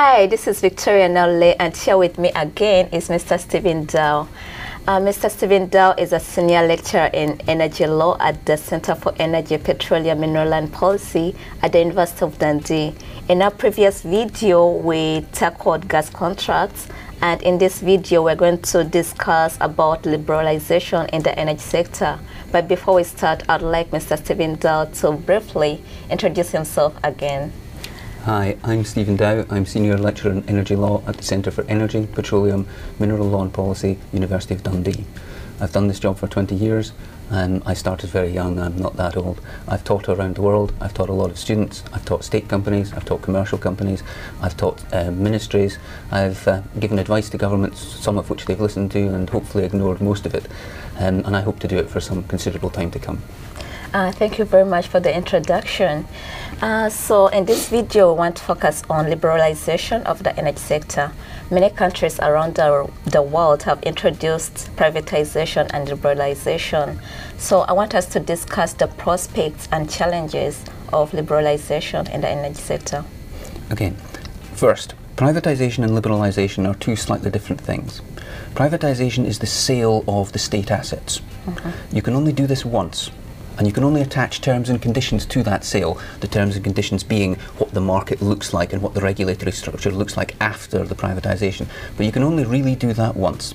Hi, this is Victoria Nole, and here with me again is Mr. Stephen Dow. Uh, Mr. Stephen Dow is a senior lecturer in energy law at the Center for Energy, Petroleum, Mineral and Policy at the University of Dundee. In our previous video, we tackled gas contracts, and in this video, we're going to discuss about liberalization in the energy sector. But before we start, I'd like Mr. Stephen Dow to briefly introduce himself again. Hi, I'm Stephen Dow. I'm Senior Lecturer in Energy Law at the Centre for Energy, Petroleum, Mineral Law and Policy, University of Dundee. I've done this job for 20 years. Um, I started very young, I'm not that old. I've taught around the world, I've taught a lot of students, I've taught state companies, I've taught commercial companies, I've taught uh, ministries, I've uh, given advice to governments, some of which they've listened to and hopefully ignored most of it. Um, and I hope to do it for some considerable time to come. Uh, thank you very much for the introduction. Uh, so in this video, we want to focus on liberalization of the energy sector. Many countries around the, the world have introduced privatization and liberalization. So I want us to discuss the prospects and challenges of liberalization in the energy sector. Okay, first, privatization and liberalization are two slightly different things. Privatization is the sale of the state assets. Mm -hmm. You can only do this once and you can only attach terms and conditions to that sale, the terms and conditions being what the market looks like and what the regulatory structure looks like after the privatisation. But you can only really do that once,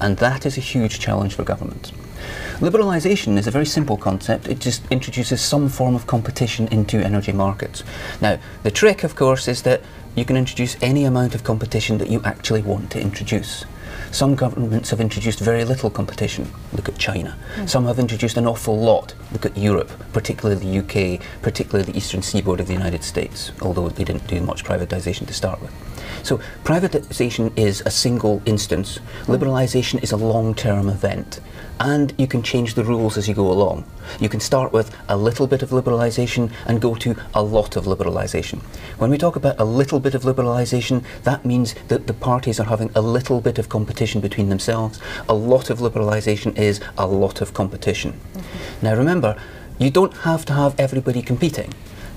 and that is a huge challenge for governments. Liberalisation is a very simple concept. It just introduces some form of competition into energy markets. Now, the trick, of course, is that you can introduce any amount of competition that you actually want to introduce. Some governments have introduced very little competition. Look at China. Mm. Some have introduced an awful lot. Look at Europe, particularly the UK, particularly the eastern seaboard of the United States, although they didn't do much privatisation to start with. So privatisation is a single instance. Mm. Liberalisation is a long-term event and you can change the rules as you go along. You can start with a little bit of liberalisation and go to a lot of liberalisation. When we talk about a little bit of liberalisation, that means that the parties are having a little bit of competition between themselves. A lot of liberalisation is a lot of competition. Mm -hmm. Now remember, you don't have to have everybody competing.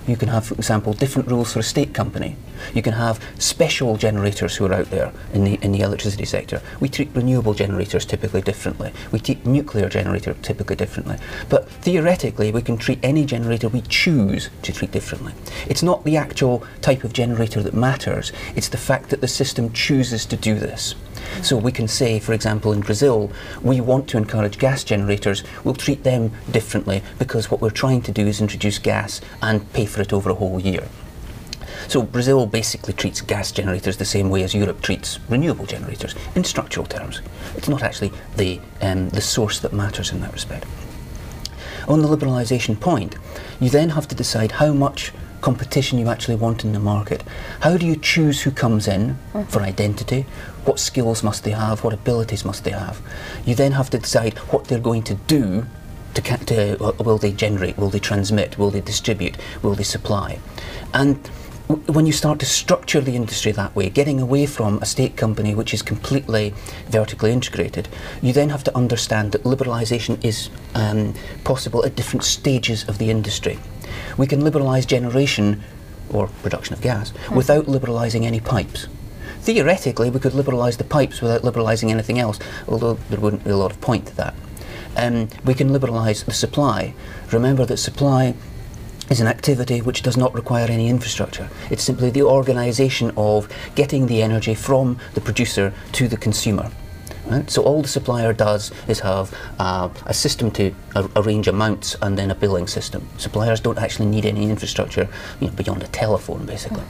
You can have, for example, different rules for a state company. You can have special generators who are out there in the, in the electricity sector. We treat renewable generators typically differently. We treat nuclear generator typically differently. But theoretically, we can treat any generator we choose to treat differently. It's not the actual type of generator that matters, it's the fact that the system chooses to do this. So we can say, for example, in Brazil, we want to encourage gas generators. We'll treat them differently because what we're trying to do is introduce gas and pay for it over a whole year. So Brazil basically treats gas generators the same way as Europe treats renewable generators in structural terms. It's not actually the, um, the source that matters in that respect. On the liberalisation point, you then have to decide how much competition you actually want in the market. How do you choose who comes in mm for identity? What skills must they have? What abilities must they have? You then have to decide what they're going to do to, to uh, will they generate, will they transmit, will they distribute, will they supply? And when you start to structure the industry that way, getting away from a state company which is completely vertically integrated, you then have to understand that liberalisation is um, possible at different stages of the industry we can liberalise generation or production of gas mm. without liberalising any pipes. Theoretically, we could liberalise the pipes without liberalising anything else, although there wouldn't be a lot of point to that. Um, we can liberalise the supply. Remember that supply is an activity which does not require any infrastructure. It's simply the organisation of getting the energy from the producer to the consumer. Right? So all the supplier does is have uh, a system to arrange amounts and then a billing system. Suppliers don't actually need any infrastructure you know, beyond a telephone, basically.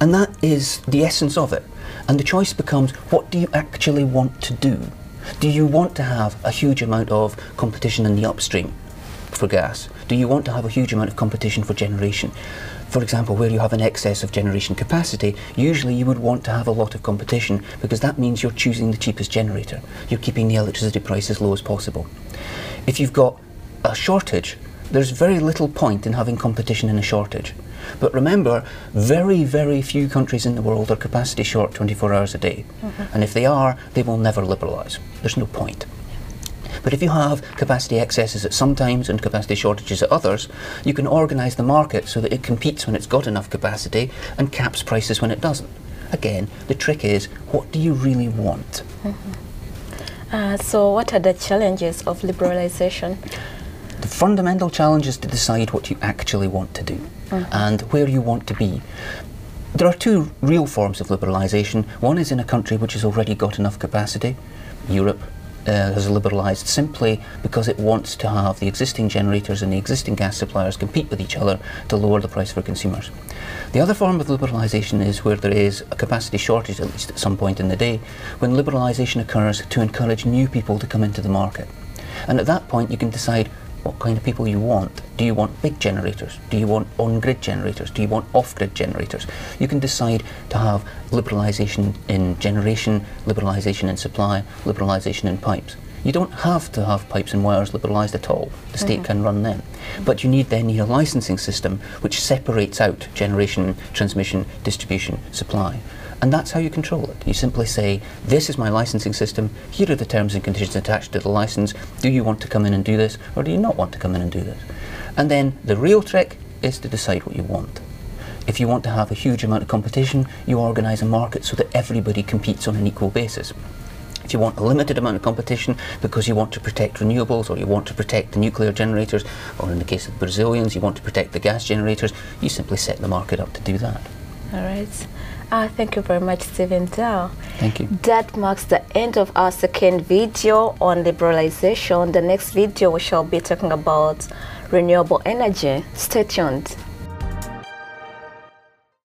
And that is the essence of it. And the choice becomes, what do you actually want to do? Do you want to have a huge amount of competition in the upstream for gas? Do you want to have a huge amount of competition for generation? For example, where you have an excess of generation capacity, usually you would want to have a lot of competition because that means you're choosing the cheapest generator. You're keeping the electricity price as low as possible. If you've got a shortage, there's very little point in having competition in a shortage. But remember, very, very few countries in the world are capacity short 24 hours a day. Mm -hmm. And if they are, they will never liberalise. There's no point. But if you have capacity excesses at some times and capacity shortages at others, you can organise the market so that it competes when it's got enough capacity and caps prices when it doesn't. Again, the trick is what do you really want? Uh, so, what are the challenges of liberalization? The fundamental challenge is to decide what you actually want to do and where you want to be. There are two real forms of liberalisation. One is in a country which has already got enough capacity. Europe uh, has liberalised simply because it wants to have the existing generators and the existing gas suppliers compete with each other to lower the price for consumers. The other form of liberalisation is where there is a capacity shortage, at least at some point in the day, when liberalisation occurs to encourage new people to come into the market. And at that point, you can decide what kind of people you want. Do you want big generators? Do you want on-grid generators? Do you want off-grid generators? You can decide to have liberalisation in generation, liberalisation in supply, liberalisation in pipes. You don't have to have pipes and wires liberalised at all. The state mm-hmm. can run them. But you need then need a licensing system which separates out generation, transmission, distribution, supply. And that's how you control it. You simply say, this is my licensing system, here are the terms and conditions attached to the license, do you want to come in and do this, or do you not want to come in and do this? And then the real trick is to decide what you want. If you want to have a huge amount of competition, you organise a market so that everybody competes on an equal basis. If you want a limited amount of competition because you want to protect renewables or you want to protect the nuclear generators, or in the case of the Brazilians, you want to protect the gas generators, you simply set the market up to do that. All right. Uh, thank you very much, Stephen Dow. Thank you. That marks the end of our second video on liberalization. The next video we shall be talking about renewable energy. Stay tuned.